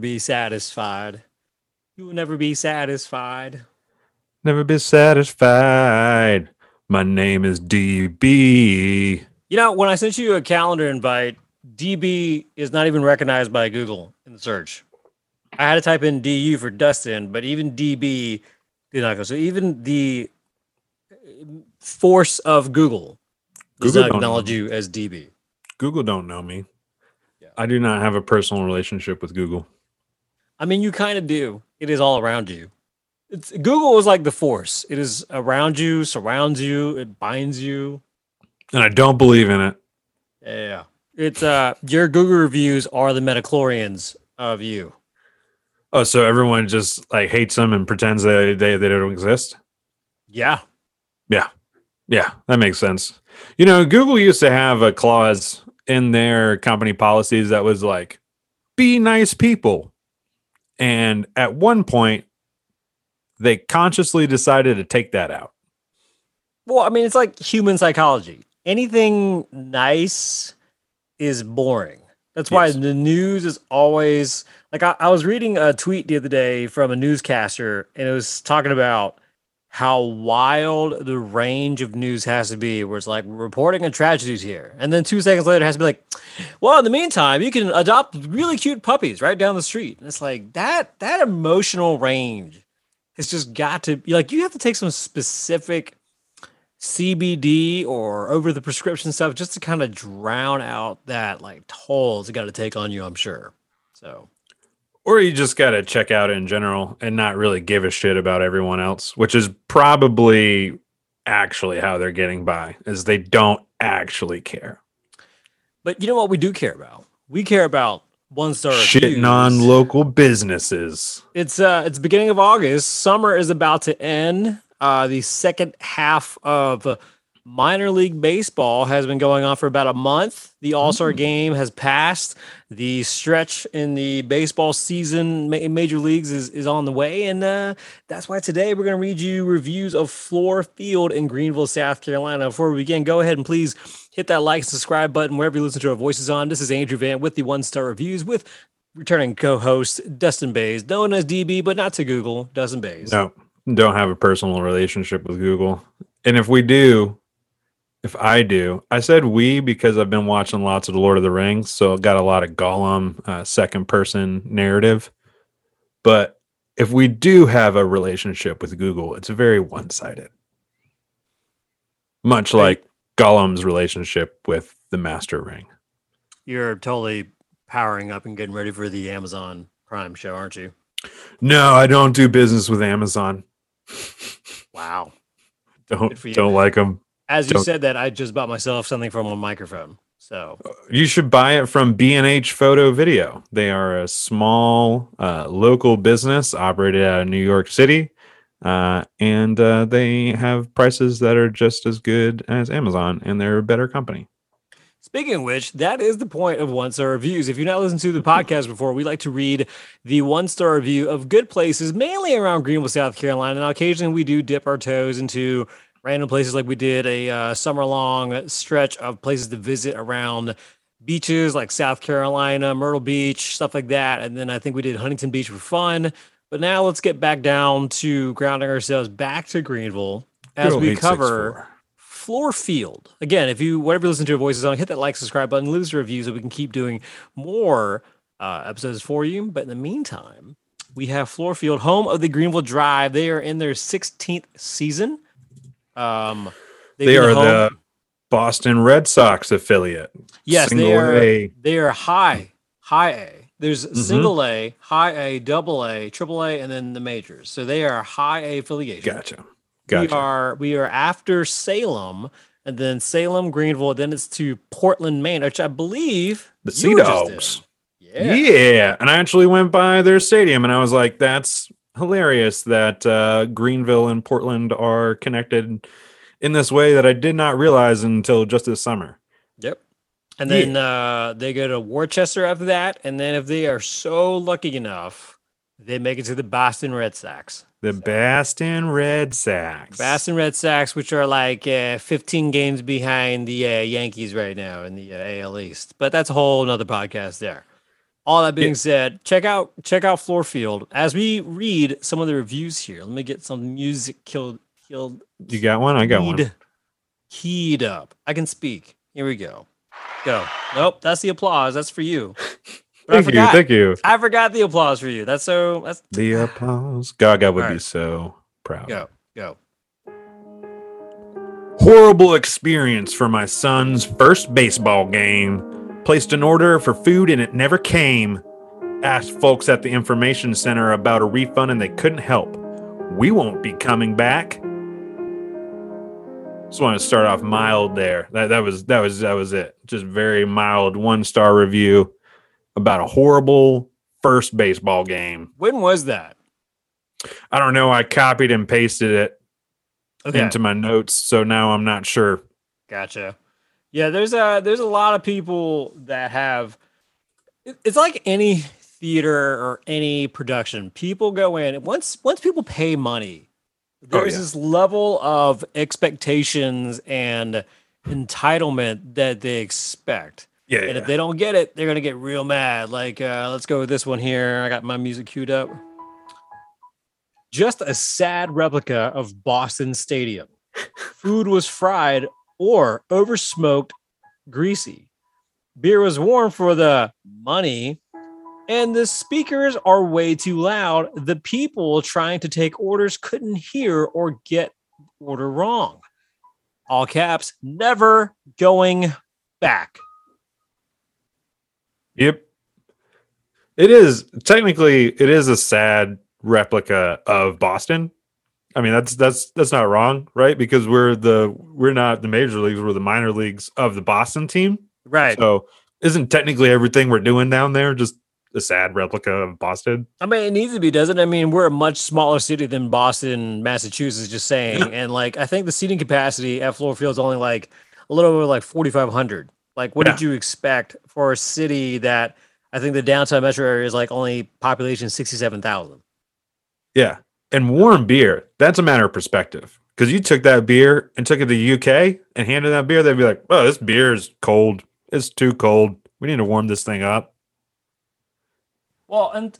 be satisfied. You will never be satisfied. Never be satisfied. My name is DB. You know, when I sent you a calendar invite, DB is not even recognized by Google in the search. I had to type in DU for Dustin, but even DB did not go. So even the force of Google does Google not acknowledge you as DB. Google don't know me. Yeah. I do not have a personal relationship with Google. I mean, you kind of do. It is all around you. It's, Google is like the force. It is around you, surrounds you, it binds you. And I don't believe in it. Yeah. It's uh your Google reviews are the midi-chlorians of you. Oh, so everyone just like hates them and pretends they they, they don't exist? Yeah. Yeah, Yeah, that makes sense. You know, Google used to have a clause in their company policies that was like, be nice people. And at one point, they consciously decided to take that out. Well, I mean, it's like human psychology. Anything nice is boring. That's why Yes. the news is always like I, I was reading a tweet the other day from a newscaster, and it was talking about how wild the range of news has to be, where it's like reporting a tragedies here. And then two seconds later, it has to be like, well, in the meantime, you can adopt really cute puppies right down the street. And it's like that that emotional range has just got to be like you have to take some specific CBD or over the prescription stuff just to kind of drown out that like toll it's got to take on you, I'm sure. So Or you just got to check out in general and not really give a shit about everyone else, which is probably actually how they're getting by, is they don't actually care. But you know what we do care about? We care about one star Shitting on local businesses. It's uh it's beginning of August. Summer is about to end. Uh the second half of minor league baseball has been going on for about a month. The All-Star game has passed. The stretch in the baseball season in major leagues is, is on the way and uh that's why today we're going to read you reviews of Fluor Field in Greenville, South Carolina. Before we begin, go ahead and please hit that like and subscribe button wherever you listen to our voices on. This is Andrew Van with the One Star Reviews with returning co-host Dustin Bays, known as DB, but not to Google, Dustin Bays. No, don't have a personal relationship with Google. And if we do, if I do, I said we because I've been watching lots of the Lord of the Rings, so got a lot of Gollum uh, second person narrative. But if we do have a relationship with Google, it's very one sided. Much like Gollum's relationship with the Master Ring. You're totally powering up and getting ready for the Amazon Prime show, aren't you? No, I don't do business with Amazon. Wow. Don't you. don't like them. As you Don't- said that, I just bought myself something from a microphone. So You should buy it from B&H Photo Video. They are a small uh, local business operated out of New York City. Uh, and uh, they have prices that are just as good as Amazon, and they're a better company. Speaking of which, that is the point of one star reviews. If you've not listened to the podcast before, we like to read the one star review of good places, mainly around Greenville, South Carolina. Now, occasionally we do dip our toes into random places, like we did a uh, summer long stretch of places to visit around beaches like South Carolina, Myrtle Beach, stuff like that. And then I think we did Huntington Beach for fun. But now let's get back down to grounding ourselves back to Greenville as we cover Fluor Field. Again, if you whatever you listen to your voices on, hit that like, subscribe button, leave us a review so we can keep doing more uh, episodes for you. But in the meantime, we have Fluor Field, home of the Greenville Drive. They are in their 16th season. Um, they've They are home- the Boston Red Sox affiliate. yes, they are. A. They are high, high A. There's Mhm. single A, high A, double A, triple A, and then the majors. So they are high A affiliation. Gotcha. Gotcha. We are we are after Salem, and then Salem, Greenville, then it's to Portland, Maine, which I believe The Sea Dogs. Yeah. Yeah. And I actually went by their stadium and I was like, that's hilarious that uh, Greenville and Portland are connected in this way that I did not realize until just this summer. Yep. And then uh, they go to Worcester after that, and then if they are so lucky enough, they make it to the Boston Red Sox. The Boston Red Sox. Boston Red Sox, which are like uh, 15 games behind the uh, Yankees right now in the uh, AL East. But that's a whole nother podcast there. All that being Yeah. said, check out check out Fluorfield as we read some of the reviews here. Let me get some music killed killed You got one? I got one. keyed, keyed up. I can speak. Here we go. Go. Nope, that's the applause. That's for you. Thank you. Thank you. I forgot the applause for you. That's so. That's The applause. Gaga would All be so proud. go go. Horrible experience for my son's first baseball game. Placed an order for food and it never came. Asked folks at the information center about a refund and they couldn't help. We won't be coming back. Just want to start off mild there. That that was that was that was it. Just very mild one star review about a horrible first baseball game. When was that? I don't know. I copied and pasted it Okay. into my notes, so now I'm not sure. Gotcha. Yeah, there's a there's a lot of people that have. It's like any theater or any production. People go in once once people pay money. There's yeah. this level of expectations and entitlement that they expect. Yeah, And if they don't get it, they're gonna get real mad. Like, uh, let's go with this one here. I got my music queued up. Just a sad replica of Boston Stadium. Food was fried or over smoked, greasy. Beer was warm for the money, and the speakers are way too loud. The people trying to take orders couldn't hear or get order wrong. All caps, never going back. Yep. It is technically it is a sad replica of Boston. I mean that's that's that's not wrong, right? Because we're the we're not the major leagues, we're the minor leagues of the Boston team. Right. So isn't technically everything we're doing down there just a sad replica of Boston? I mean, it needs to be, doesn't it? I mean, we're a much smaller city than Boston, Massachusetts, just saying. and like, I think the seating capacity at Fluor Field is only like a little over like 4,500. Like, what did you expect for a city that I think the downtown metro area is like only population 67,000? Yeah. And warm beer, that's a matter of perspective. Because you took that beer and took it to the UK and handed that beer, they'd be like, oh, this beer is cold. It's too cold. We need to warm this thing up. Well, and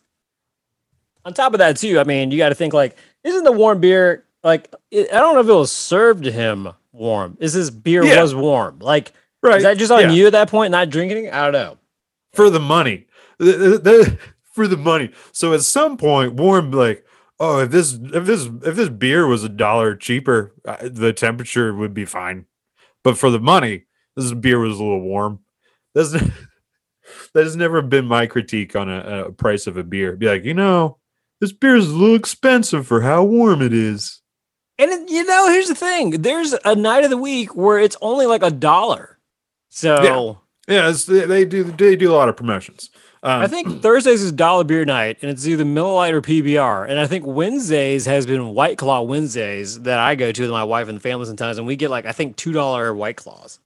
on top of that, too, I mean, you got to think like, isn't the warm beer like, it, I don't know if it was served to him warm. Is this beer Yeah. was warm? Like, Right. is that just on Yeah. you at that point, not drinking it? I don't know. for the money. The- the- the- for the money. So at some point, be like, "Oh, if this if this if this beer was a dollar cheaper, the temperature would be fine." But for the money, this beer was a little warm. That's that has never been my critique on a, a price of a beer. Be like, you know, this beer is a little expensive for how warm it is. And you know, here's the thing: there's a night of the week where it's only like a dollar. So Yeah, it's, they, they do they do a lot of promotions. Um, I think Thursdays is dollar beer night, and it's either Miller Lite or PBR. And I think Wednesdays has been White Claw Wednesdays that I go to with my wife and the family sometimes, and we get like I think two dollar White Claws.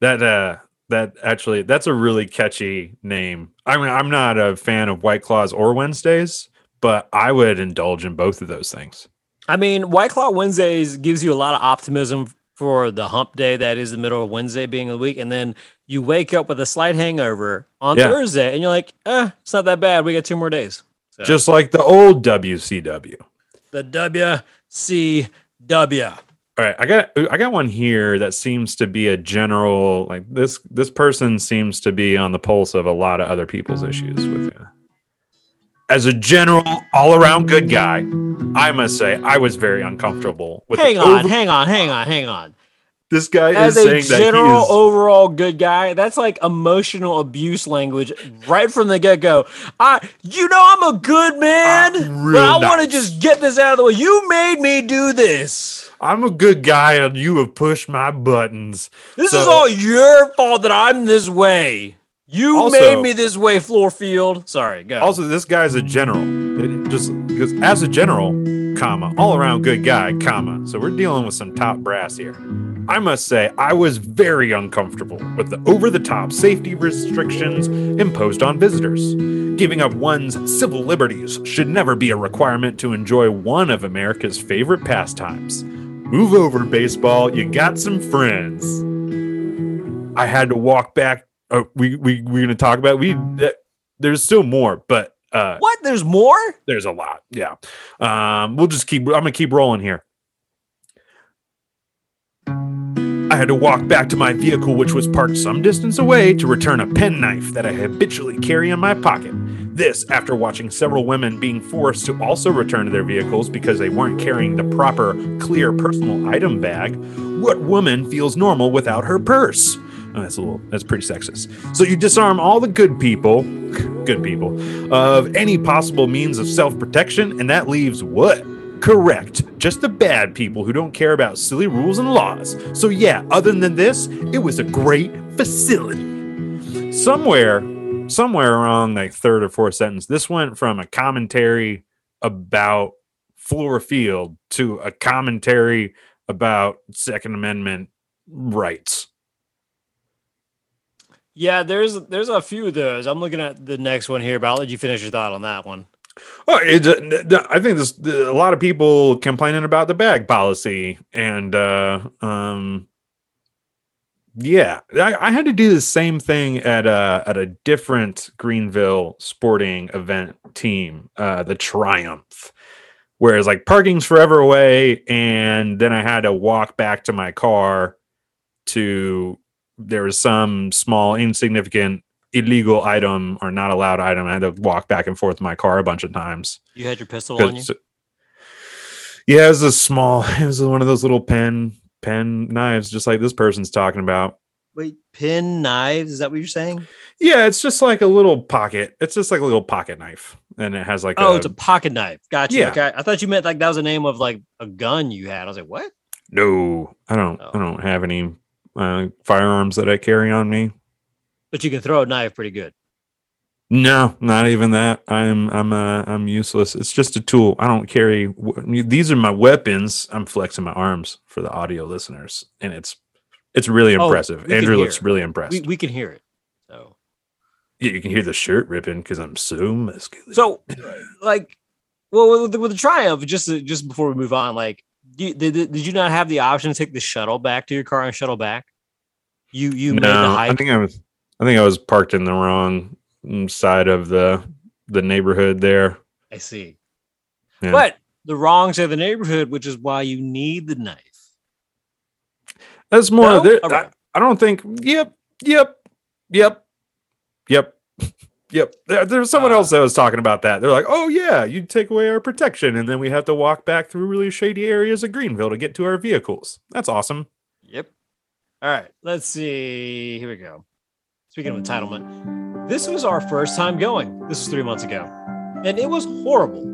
That uh that actually that's a really catchy name. I mean I'm not a fan of White Claws or Wednesdays, but I would indulge in both of those things. I mean, White Claw Wednesdays gives you a lot of optimism for the hump day that is the middle of Wednesday being the week, and then you wake up with a slight hangover on Yeah. Thursday, and you're like, eh, it's not that bad. We got two more days. So. Just like the old WCW. the WCW. All right, I got I got one here that seems to be a general like this this person seems to be on the pulse of a lot of other people's issues with you. As a general all-around good guy, I must say I was very uncomfortable with Hang on, over- hang on, hang on, hang on. this guy As is a saying that general is overall good guy, that's like emotional abuse language right from the get go. I, you know, I'm a good man, I'm but I want to just get this out of the way. You made me do this. I'm a good guy and you have pushed my buttons. This is all your fault that I'm this way. You Also- made me this way, Fluorfield. Sorry, go. Also, this guy's a general. It just because as a general, comma, all around good guy, comma. So we're dealing with some top brass here. I must say, I was very uncomfortable with the over the top safety restrictions imposed on visitors. Giving up one's civil liberties should never be a requirement to enjoy one of America's favorite pastimes. Move over, baseball. You got some friends. I had to walk back. Oh, we we we're gonna talk about we. that- there's still more, but uh, what? There's more? There's a lot. Yeah. Um, we'll just keep. I'm gonna keep rolling here. I had to walk back to my vehicle, which was parked some distance away, to return a penknife that I habitually carry in my pocket. This after watching several women being forced to also return to their vehicles because they weren't carrying the proper, clear personal item bag. What woman feels normal without her purse? Oh, that's a little, that's pretty sexist. So you disarm all the good people, good people, of any possible means of self protection, and that leaves what? Correct. Just the bad people who don't care about silly rules and laws. So, yeah, other than this, it was a great facility. Somewhere, somewhere around like third or fourth sentence, this went from a commentary about fluor field to a commentary about Second Amendment rights. Yeah, there's there's a few of those. I'm looking at the next one here, but I'll let you finish your thought on that one. Oh, it's, uh, I think there's a lot of people complaining about the bag policy, and uh, um, yeah, I, I, had to do the same thing at a at a different Greenville sporting event team, uh, the Triumph. Whereas like parking's forever away, and then I had to walk back to my car to there was some small insignificant illegal item or not allowed item. I had to walk back and forth in my car a bunch of times. You had your pistol on you? Yeah, it was a small, it was one of those little pen pen knives, just like this person's talking about. Wait, pin knives? Is that what you're saying? Yeah, it's just like a little pocket. It's just like a little pocket knife, and it has like oh, a, it's a pocket knife. Gotcha. Yeah. Okay. I thought you meant like that was the name of like a gun you had. I was like, what? No, I don't. Oh. I don't have any uh, firearms that I carry on me. But you can throw a knife pretty good. No, not even that. I'm I'm uh, I'm useless. It's just a tool. I don't carry. These are my weapons. I'm flexing my arms for the audio listeners, and it's it's really oh, impressive. Oh, Andrew looks really impressed. We, we can hear it. So yeah, you can hear the shirt ripping because I'm so muscular. So, like, well, with the, with the triumph, just just before we move on, like, did, did, did you not have the option to take the shuttle back to your car and shuttle back? You you no, made the hike. I think I was I think I was parked in the wrong mm, side of the the neighborhood there. I see. Yeah. But the wrong side of the neighborhood, which is why you need the knife. That's more. No? I, I, don't think. Yep. Yep. Yep. Yep. Yep. There, there's someone uh, else that was talking about that. They're like, "Oh yeah, you take away our protection, and then we have to walk back through really shady areas of Greenville to get to our vehicles." That's awesome. Yep. All right. Let's see. Here we go. Speaking of entitlement, this was our first time going. This was three months ago, and it was horrible.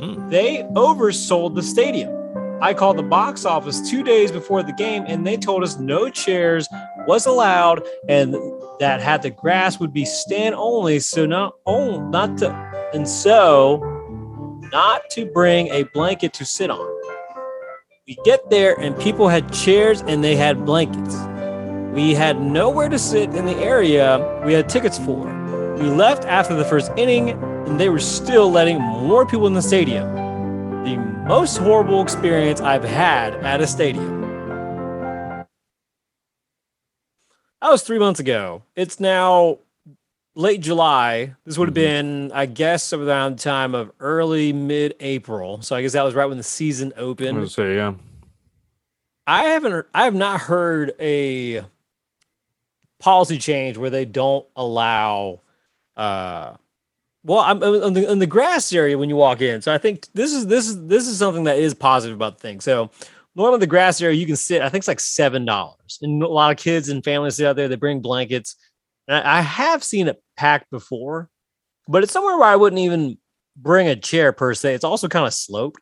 Mm. They oversold the stadium. I called the box office two days before the game, and they told us no chairs was allowed, and that had the grass would be stand only. So not on, not to, and so not to bring a blanket to sit on. We get there, and people had chairs and they had blankets. We had nowhere to sit in the area we had tickets for. We left after the first inning, and they were still letting more people in the stadium. The most horrible experience I've had at a stadium. That was three months ago. It's now late July. This would have mm-hmm. been, I guess, around the time of early mid April. So I guess that was right when the season opened. I say, yeah. I haven't. I have not heard a policy change where they don't allow uh well i'm in the, in the grass area when you walk in so i think this is this is this is something that is positive about the thing so normally the grass area you can sit i think it's like seven dollars and a lot of kids and families sit out there they bring blankets and I, I have seen it packed before but it's somewhere where i wouldn't even bring a chair per se it's also kind of sloped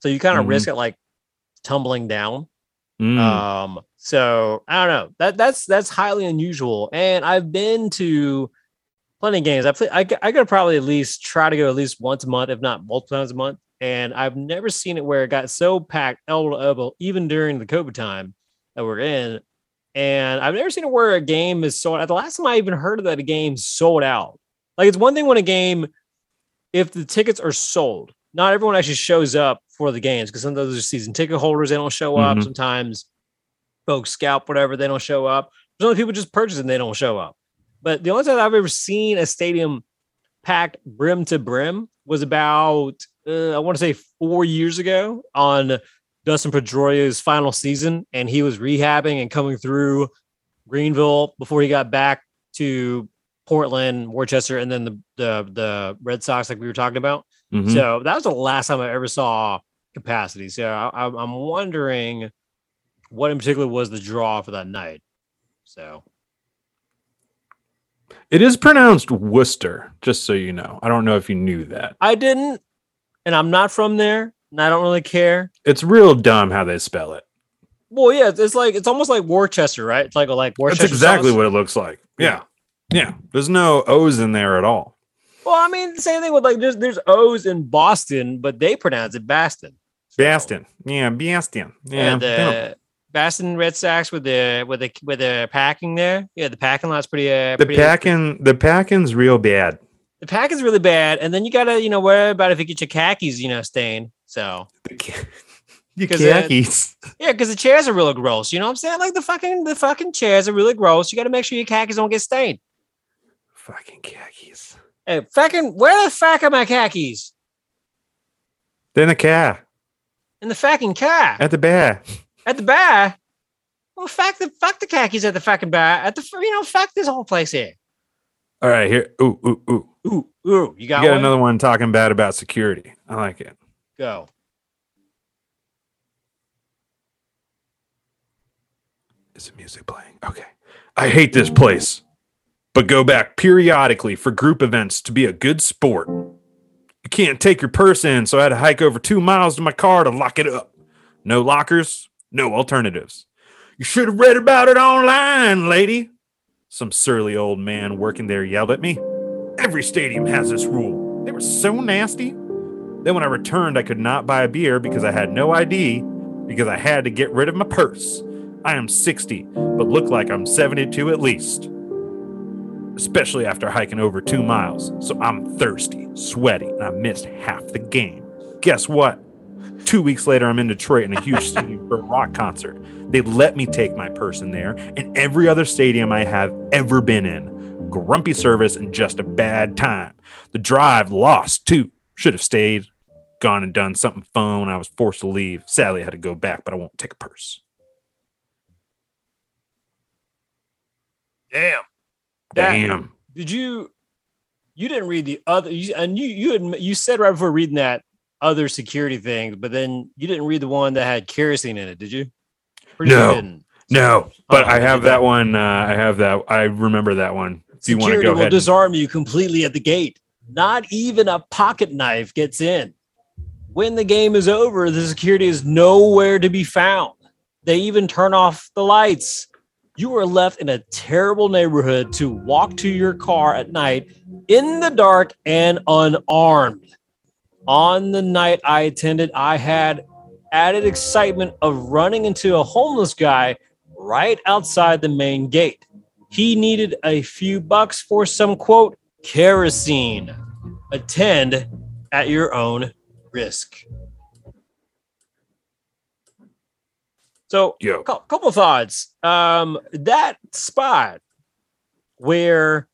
so you kind of mm-hmm. risk it like tumbling down Mm. Um, so I don't know. That that's that's highly unusual. And I've been to plenty of games. I play. I, I gotta probably at least try to go at least once a month, if not multiple times a month. And I've never seen it where it got so packed elbow to elbow, even during the COVID time that we're in. And I've never seen it where a game is sold out. The last time I even heard of that a game sold out. Like it's one thing when a game, if the tickets are sold, not everyone actually shows up for the games because sometimes those are season ticket holders, they don't show up. Mm-hmm. Sometimes folks scalp whatever, they don't show up. There's only people just purchase and they don't show up. But the only time I've ever seen a stadium packed brim to brim was about uh, I want to say four years ago on Dustin Pedroia's final season, and he was rehabbing and coming through Greenville before he got back to Portland, Worcester, and then the the the Red Sox, like we were talking about. Mhm. So that was the last time I ever saw capacity. So I, I'm wondering what in particular was the draw for that night. So It is pronounced Worcester, just so you know. I don't know if you knew that. I didn't, and I'm not from there, and I don't really care. It's real dumb how they spell it. Well, yeah, it's like it's almost like Worcester, right? It's like like Worcester. That's exactly sauce. what it looks like. Yeah. Yeah. There's no O's in there at all. Well, I mean, same thing with like there's there's O's in Boston, but they pronounce it Baston. So- Bastion. Yeah, Bastion. Yeah. and they Baston Red Sox with the with the with the packing there. Yeah, the packing lot's pretty. Uh, the pretty, packing the packing's real bad. The packing's really bad, and then you gotta you know worry about if you get your khakis you know stained. So The ca- you 'Cause it- khakis. yeah, because the chairs are really gross. You know what I'm saying? Like the fucking the fucking chairs are really gross. You got to make sure your khakis don't get stained. Fucking khakis. Hey, fucking where the fuck are my khakis? Then the car In the fucking car at the bar. At the bar. Well, fuck the fuck the khakis at the fucking bar. At the you know fuck this whole place here. All right, here. Ooh, ooh, ooh. Ooh, ooh, you got, You got one? another one talking bad about security. I like it. Go. Is the music playing? Okay. I hate this place, but go back periodically for group events to be a good sport. You can't take your purse in, so I had to hike over two miles to my car to lock it up. No lockers, no alternatives. You should have read about it online, lady. Some surly old man working there yelled at me. Every stadium has this rule. They were so nasty. Then, when I returned, I could not buy a beer because I had no ID, because I had to get rid of my purse. I am 60, but look like I'm 72 at least. Especially after hiking over two miles. So I'm thirsty, sweaty, and I missed half the game. Guess what? Two weeks later, I'm in Detroit in a huge stadium for a rock concert. They let me take my purse in there, and every other stadium I have ever been in. Grumpy service and just a bad time. The drive lost too. Should have stayed, gone and done something fun when I was forced to leave. Sadly, I had to go back, but I won't take a purse. Damn. That- Damn. Did you? You didn't read the other, you, and you you had, you said right before reading that other security things, but then you didn't read the one that had kerosene in it, did you? Pretty sure you No. No, but Oh, I have that one. Uh, I have that. I remember that one. If you want to Security go will ahead, and- disarm you completely at the gate. Not even a pocket knife gets in. When the game is over, the security is nowhere to be found. They even turn off the lights. You are left in a terrible neighborhood to walk to your car at night in the dark and unarmed. On the night I attended, I had added excitement of running into a homeless guy right outside the main gate. He needed a few bucks for some quote kerosene. Attend at your own risk. So, cou- couple thoughts. Um, that spot where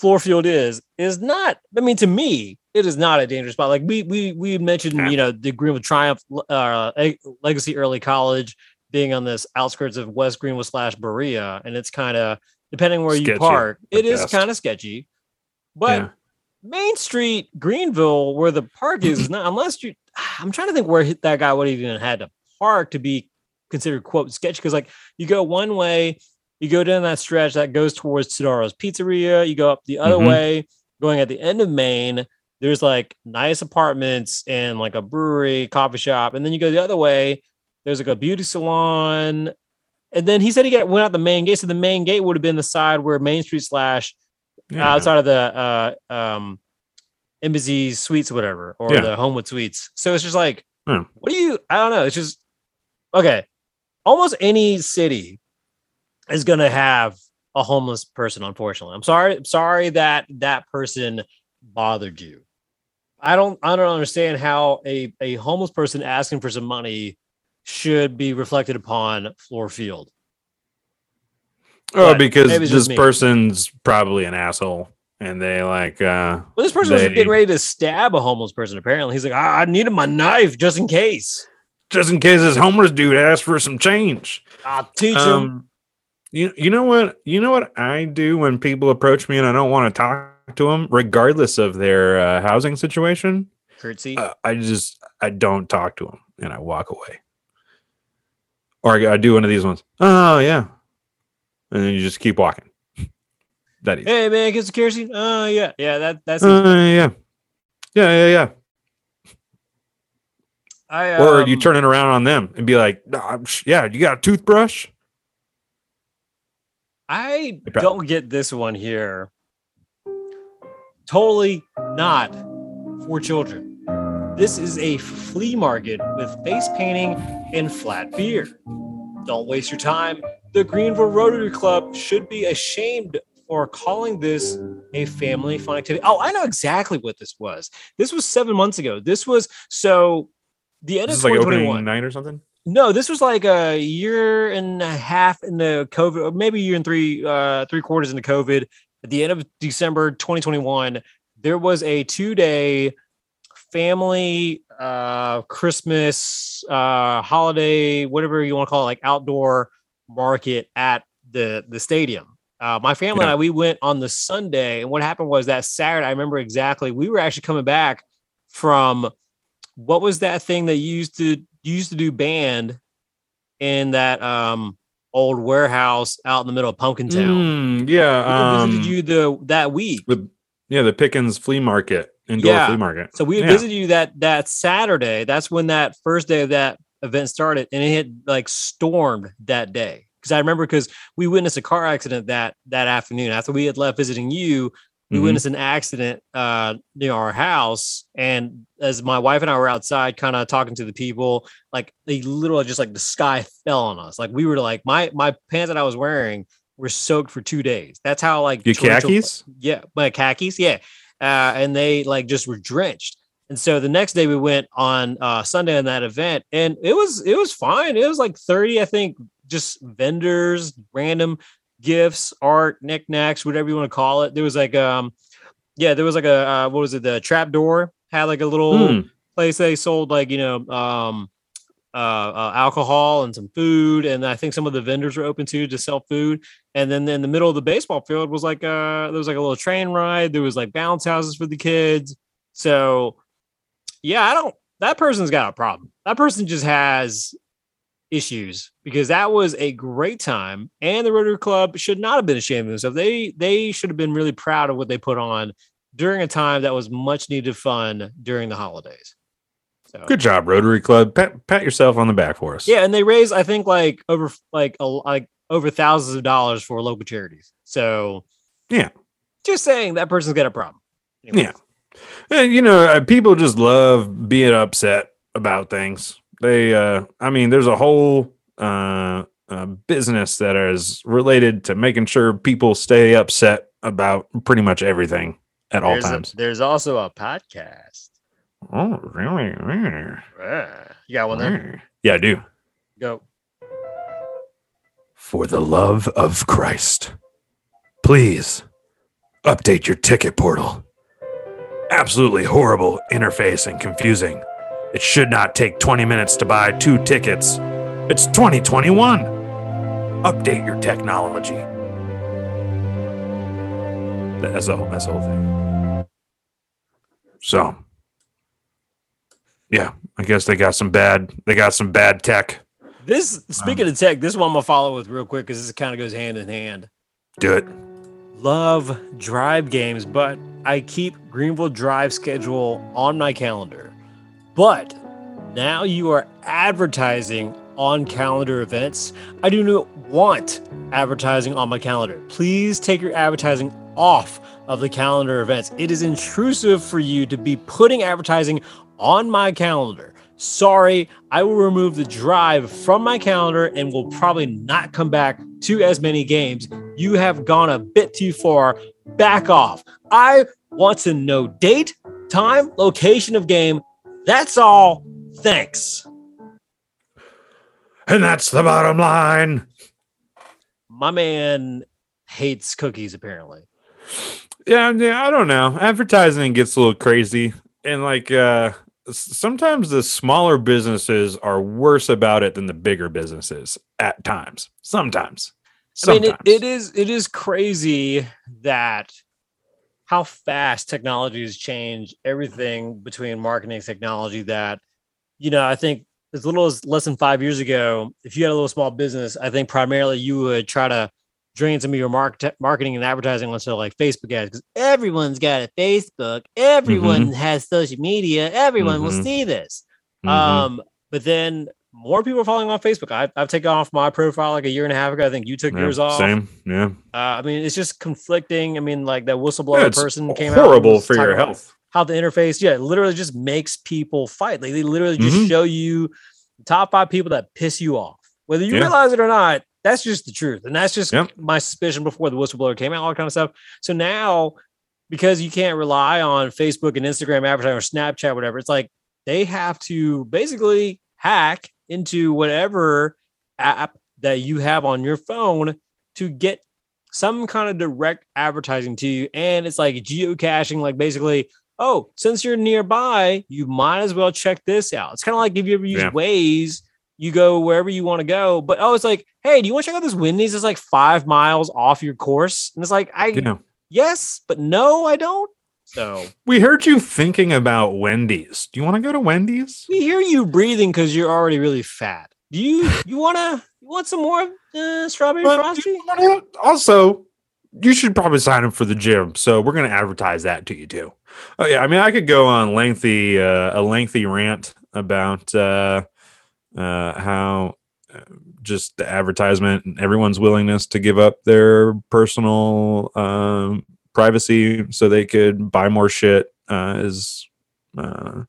Fluorfield is is not. I mean, to me, it is not a dangerous spot. Like we we we mentioned, Yeah. you know, the Greenwood Triumph, uh, Legacy Early College being on this outskirts of West Greenwood slash Berea, and it's kind of depending where you park, it is kind of sketchy. But Yeah. Main Street, Greenville, where the park is, is not unless you. I'm trying to think where that guy would even had to park to be considered quote sketchy. Because like you go one way, you go down that stretch that goes towards Sidaro's Pizzeria. You go up the other Mhm. way, going at the end of Main. There's like nice apartments and like a brewery, coffee shop, and then you go the other way. There's like a beauty salon, and then he said he got went out the main gate. So the main gate would have been the side where Main Street slash Yeah. outside of the uh um embassy suites or whatever or Yeah. the homewood suites so it's just like Hmm. what do you i don't know it's just okay almost any city is going to have a homeless person unfortunately i'm sorry I'm sorry that that person bothered you i don't i don't understand how a a homeless person asking for some money should be reflected upon fluor field Oh, But because maybe it's just this person's probably an asshole and they like uh Well, this person was getting ready to stab a homeless person. Apparently, he's like, I, I needed my knife just in case. just in case this homeless dude asked for some change. I'll teach him. Um, you you know what you know what I do when people approach me and I don't want to talk to them, regardless of their uh, housing situation. Curtsy. Uh, I just I don't talk to them and I walk away. Or I, I do one of these ones. Oh yeah, and then you just keep walking. That easy. hey man, get some kerosene. Oh yeah, yeah. That that's. Uh, yeah, yeah, yeah, yeah. I, Or you um, turn it around on them and be like, "Nah, sh- "Yeah, you got a toothbrush?" I don't get this one here. Totally not for children. This is a flea market with face painting and flat beer. Don't waste your time. The Greenville Rotary Club should be ashamed for calling this a family fun activity. Oh, I know exactly what this was. This was seven months ago. This was so the end This of is like opening 2021. night or something. No, this was like a year and a half in the COVID, maybe a year and three uh three quarters into COVID. At the end of December 2021, there was a two-day family uh Christmas uh holiday, whatever you want to call it, like outdoor market at the the stadium. Uh, my family and I, we went on the Sunday, and what happened was that Saturday, I remember exactly. We were actually coming back from what was that thing that you used to you used to do band in that um old warehouse out in the middle of Pumpkin Town. Mm, yeah, We um, visited you the that week. the yeah the Pickens flea market indoor Yeah. flea market. So we Yeah. visited you that that Saturday. That's when that first day of that event started, and it had like stormed that day. Because I remember because we witnessed a car accident that that afternoon after we had left visiting you. We witnessed an accident uh, near our house, and as my wife and I were outside, kind of talking to the people, like they literally just like the sky fell on us. Like we were like my my pants that I was wearing were soaked for two days. That's how like Your khakis? yeah, my khakis, yeah. Uh, and they like just were drenched. And so the next day we went on uh, Sunday on that event, and it was it was fine. It was like thirty, I think, just vendors, random gifts, art, knickknacks, whatever you want to call it. There was like um, yeah, there was like a uh, what was it? The trap door had like a little Mm, place they sold like you know um uh, uh alcohol and some food and i think some of the vendors were open too to sell food and then in the middle of the baseball field was like uh there was like a little train ride there was like bounce houses for the kids so yeah i don't that person's got a problem that person just has issues because that was a great time and the rotary club should not have been ashamed of themselves they they should have been really proud of what they put on during a time that was much needed fun during the holidays. So Good job, Rotary Club. Pat pat yourself on the back for us. yeah, and they raised I think like over like a, like over thousands of dollars for local charities. So Yeah. just saying that person's got a problem. Yeah. And, you know, uh, people just love being upset about things. They, uh, I mean, there's a whole uh, uh, business that is related to making sure people stay upset about pretty much everything at all There's, a- times. there's also a podcast. oh, really? Ah, You got one there? Yeah, I do. Go. For the love of Christ, please update your ticket portal. Absolutely horrible interface and confusing. It should not take 20 minutes to buy two tickets. It's 2021. Update your technology. That's the whole, that's the whole thing. So, yeah, I guess they got some bad. They got some bad tech. This speaking um, of tech, this one I'm gonna follow with real quick because this kind of goes hand in hand. Do it. love drive games, but I keep Greenville Drive schedule on my calendar. But now you are advertising on calendar events. I do not want advertising on my calendar. Please take your advertising off of the calendar events. It is intrusive for you to be putting advertising on my calendar. Sorry, I will remove the drive from my calendar and will probably not come back to as many games. You have gone a bit too far. Back off. I want to know date, time, location of game. That's all. Thanks. And that's the bottom line. My man hates cookies, apparently. Yeah, yeah, I don't know. Advertising gets a little crazy, and like uh sometimes the smaller businesses are worse about it than the bigger businesses at times. Sometimes. I mean, Sometimes. it, it is it is crazy that how fast technology has changed everything between marketing technology. That you know, I think as little as less than five years ago, if you had a little small business, I think primarily you would try to drain some of your market, marketing and advertising onto like Facebook ads because everyone's got a Facebook, everyone has social media, everyone will Mhm. see this. Mhm. Um, but then more people are following on Facebook. I've, I've taken off my profile like a year and a half ago. I think you took Yeah, yours off. Same. Yeah. Uh, I mean, it's just conflicting. I mean, like that whistleblower Yeah, person came out. horrible for your health. How the interface, yeah, it literally just makes people fight. Like they literally just Mhm. show you top five people that piss you off, whether you Yeah. realize it or not. That's just the truth, and that's just Yep. my suspicion before the whistleblower came out, all that kind of stuff. So now, because you can't rely on Facebook and Instagram advertising or Snapchat, whatever, it's like they have to basically hack into whatever app that you have on your phone to get some kind of direct advertising to you. And it's like geocaching, like basically, oh, since you're nearby, you might as well check this out. It's kind of like if you ever use Yeah. Waze, you go wherever you want to go. But oh, it's like, hey, do you want to check out this Wendy's? It's like five miles off your course. And it's like, I Yeah. yes, but no, I don't. So We heard you thinking about Wendy's. Do you want to go to Wendy's? we hear you breathing because you're already really fat. Do you you wanna you want some more uh, strawberry But frosty? you wanna- Also, you should probably sign up for the gym. So we're going to advertise that to you too. Oh yeah, I mean, I could go on lengthy uh, a lengthy rant about uh, uh, how uh, just the advertisement and everyone's willingness to give up their personal um, privacy so they could buy more shit uh, is uh,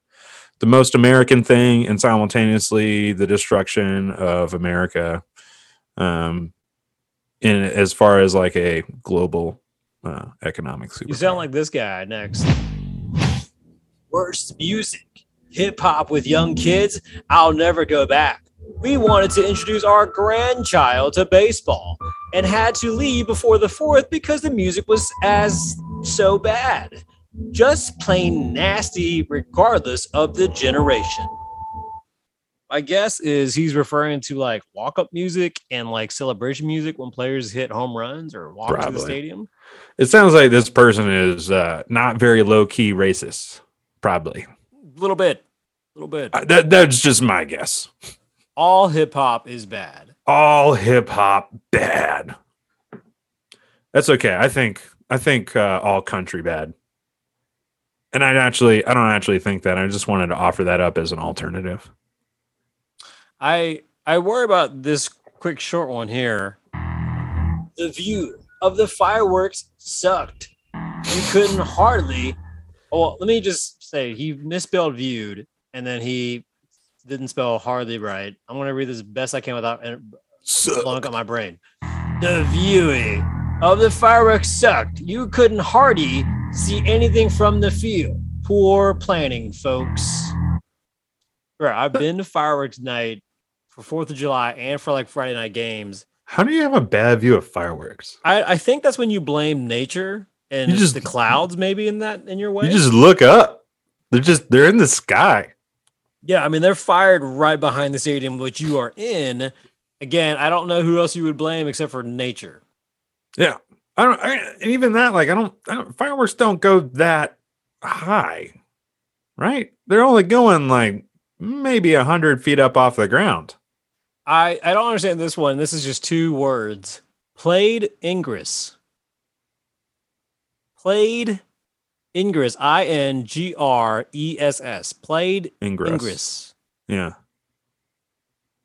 the most American thing, and simultaneously the destruction of America. Um, in as far as like a global uh, economic super. You sound like this guy next. Worst music, hip hop with young kids. I'll never go back. We wanted to introduce our grandchild to baseball and had to leave before the fourth because the music was as so bad. Just plain nasty, regardless of the generation. My guess is he's referring to like walk up music and like celebration music when players hit home runs or walk to the stadium. It sounds like this person is uh, not very low key racist. Probably A little bit, a little bit. Uh, that. That's just my guess. All hip hop is bad. All hip hop bad. That's okay. I think. I think uh, all country bad. And I actually, I don't actually think that. I just wanted to offer that up as an alternative. I I worry about this quick short one here. The view of the fireworks sucked. You couldn't hardly. Oh, well, let me just say he misspelled viewed, and then he didn't spell hardly right. I'm gonna read this best I can without uh, blowing up my brain. The viewing of the fireworks sucked. You couldn't hardly see anything from the field. Poor planning, folks. Right, I've been to fireworks night for Fourth of July and for like Friday night games. How do you have a bad view of fireworks? I, I think that's when you blame nature and You just- the clouds maybe in that in your way. You just look up. They're just they're in the sky. Yeah, I mean they're fired right behind the stadium which you are in. Again, I don't know who else you would blame except for nature. Yeah, I don't. I, even that, like, I don't, I don't. Fireworks don't go that high, right? They're only going like maybe a hundred feet up off the ground. I I don't understand this one. This is just two words. Played Ingress. Played Ingress. I N G R E S S. Played Ingress. Ingress. Yeah.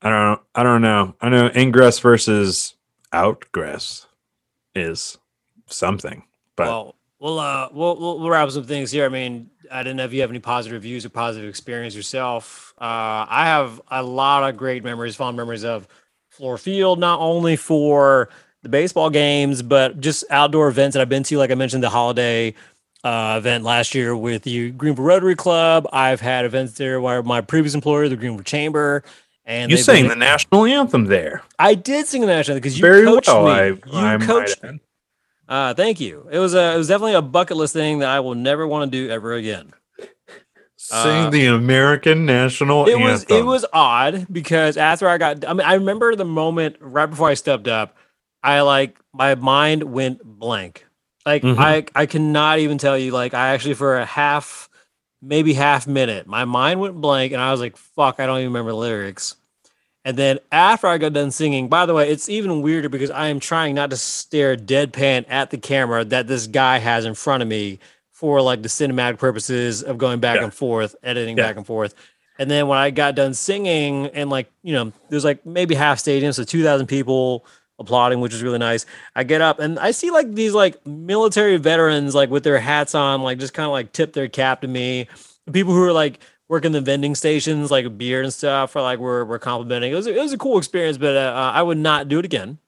I don't. Know. I don't know. I know ingress versus outgress is something, but well, we'll uh we'll, we'll we'll wrap up some things here. I mean, I didn't know if you have any positive views or positive experience yourself. Uh, I have a lot of great memories, fond memories of fluor field, not only for the baseball games, but just outdoor events that I've been to. Like I mentioned, the holiday uh, event last year with the Greenville Rotary Club. I've had events there where my previous employer, the Greenville Chamber, and you sang been- the national anthem there I did sing the national anthem because you very coached well. me. I, you I coached add. Uh, thank you. It was a it was definitely a bucket list thing that I will never want to do ever again. Sing Uh, the American national anthem It was anthem. it was odd because after I got I mean I remember the moment right before I stepped up, I like my mind went blank. Like Mhm. I I cannot even tell you like I actually for a half maybe half minute my mind went blank and I was like fuck I don't even remember the lyrics. And then after I got done singing, by the way, it's even weirder because I am trying not to stare deadpan at the camera that this guy has in front of me for like the cinematic purposes of going back Yeah. and forth, editing Yeah. back and forth. And then when I got done singing, and like, you know, there's like maybe half stadium, so 2,000 people applauding, which is really nice. I get up and I see like these like military veterans, like with their hats on, like just kind of like tip their cap to me. People who are like working the vending stations, like beer and stuff, or like we're, we're complimenting. It was, it was a cool experience, but uh, uh, I would not do it again.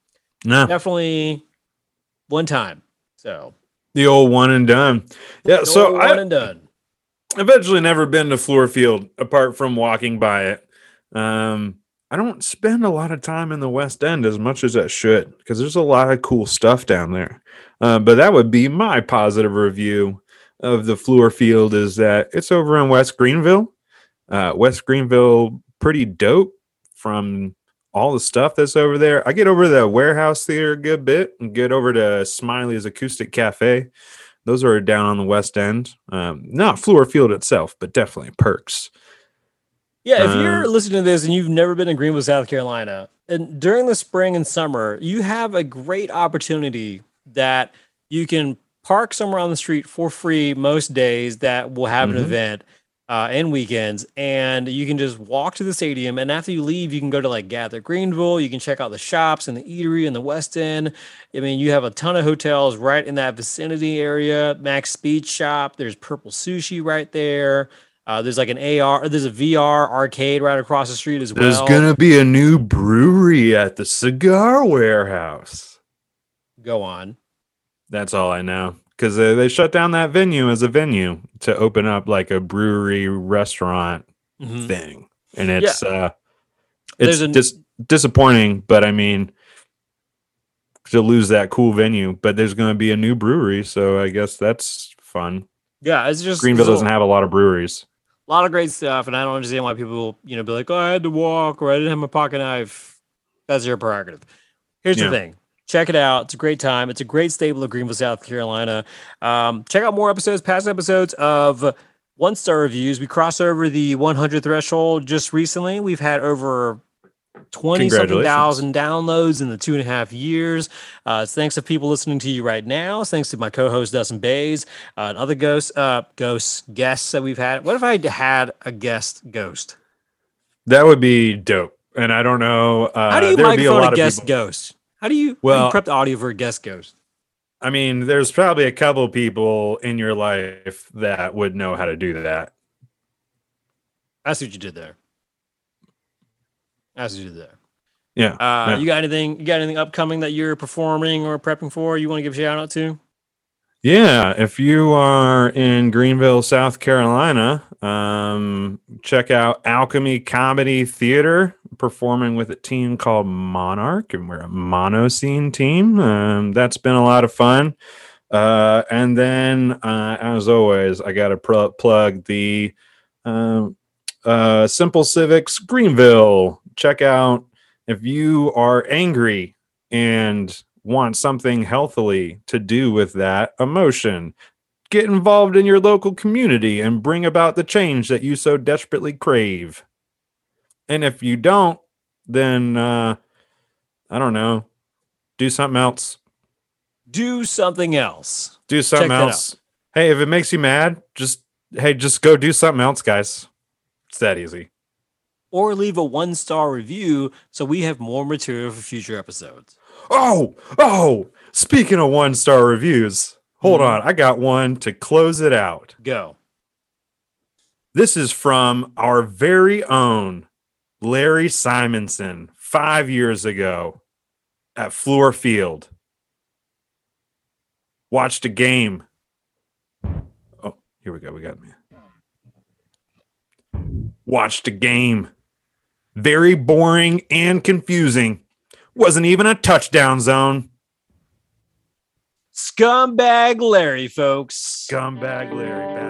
no, Definitely one time. So, the old one and done. Yeah, so one I, and done. I've actually never been to Fluor Field apart from walking by it. Um, I don't spend a lot of time in the West End as much as I should because there's a lot of cool stuff down there. Uh, but that would be my positive review of the Fluor Field is that it's over in West Greenville. Uh, West Greenville, pretty dope from all the stuff that's over there. I get over to the warehouse theater a good bit and get over to Smiley's Acoustic Cafe. Those are down on the West End. Um, not Fluor Field itself, but definitely perks. Yeah, if you're Uh, listening to this and you've never been in Greenville, South Carolina, and during the spring and summer, you have a great opportunity that you can park somewhere on the street for free most days that will have Mhm. an event uh, and weekends, and you can just walk to the stadium. And after you leave, you can go to like Gather Greenville. You can check out the shops and the eatery in the West End. I mean, you have a ton of hotels right in that vicinity area. Mac's Speed Shop. There's Purple Sushi right there. Uh, there's like an AR, there's a VR arcade right across the street as well. There's gonna be a new brewery at the cigar warehouse. go on. That's all I know. Because they, they shut down that venue as a venue to open up like a brewery restaurant Mhm. thing. And it's uh it's a- dis- disappointing, but I mean to lose that cool venue. But there's gonna be a new brewery, so I guess that's fun. Yeah, it's just Greenville doesn't have a lot of breweries. A lot of great stuff, and I don't understand why people, will, you know, be like, "Oh, I had to walk," or "I didn't have my pocket knife." That's your prerogative. Here's Yeah. the thing: check it out. It's a great time. It's a great stable of Greenville, South Carolina. Um, check out more episodes, past episodes of one star reviews. We crossed over the 100 threshold just recently. We've had over 20 something thousand downloads in the two and a half years. Uh, thanks to people listening to you right now. Thanks to my co-host Dustin Bays uh, and other ghosts, uh, ghosts guests that we've had. What if I had a guest ghost? That would be dope. And I don't know. Uh, How do you there would be a microphone lot a guest ghost? How do you, do Well- you prep the audio for a guest ghost? I mean, there's probably a couple people in your life that would know how to do that. I see what you did there. What you did there. Yeah. Uh, Yeah. You got anything? You got anything upcoming that you're performing or prepping for? You want to give a shout out to? Yeah, if you are in Greenville, South Carolina, um, check out Alchemy Comedy Theater performing with a team called Monarch, and we're a monoscene team. Um, that's been a lot of fun. Uh, and then, uh, as always, I got to pr- plug the um, uh, Simple Civics Greenville. Check out if you are angry and want something healthily to do with that emotion. Get involved in your local community and bring about the change that you so desperately crave. And if you don't, then uh, I don't know, do something else. Do something else. Do something that else. Hey, if it makes you mad, just hey, just go do something else, guys. It's that easy. Or leave a one star review so we have more material for future episodes. Oh, oh, speaking of one star reviews, hold Mhm. on. I got one to close it out. Go. This is from our very own Larry Simonson five years ago at Fluor Field. Watched a game. Oh, here we go. We got me. Watched a game. Very boring and confusing. Wasn't even a touchdown zone. Scumbag Larry, folks. Scumbag Larry back at it.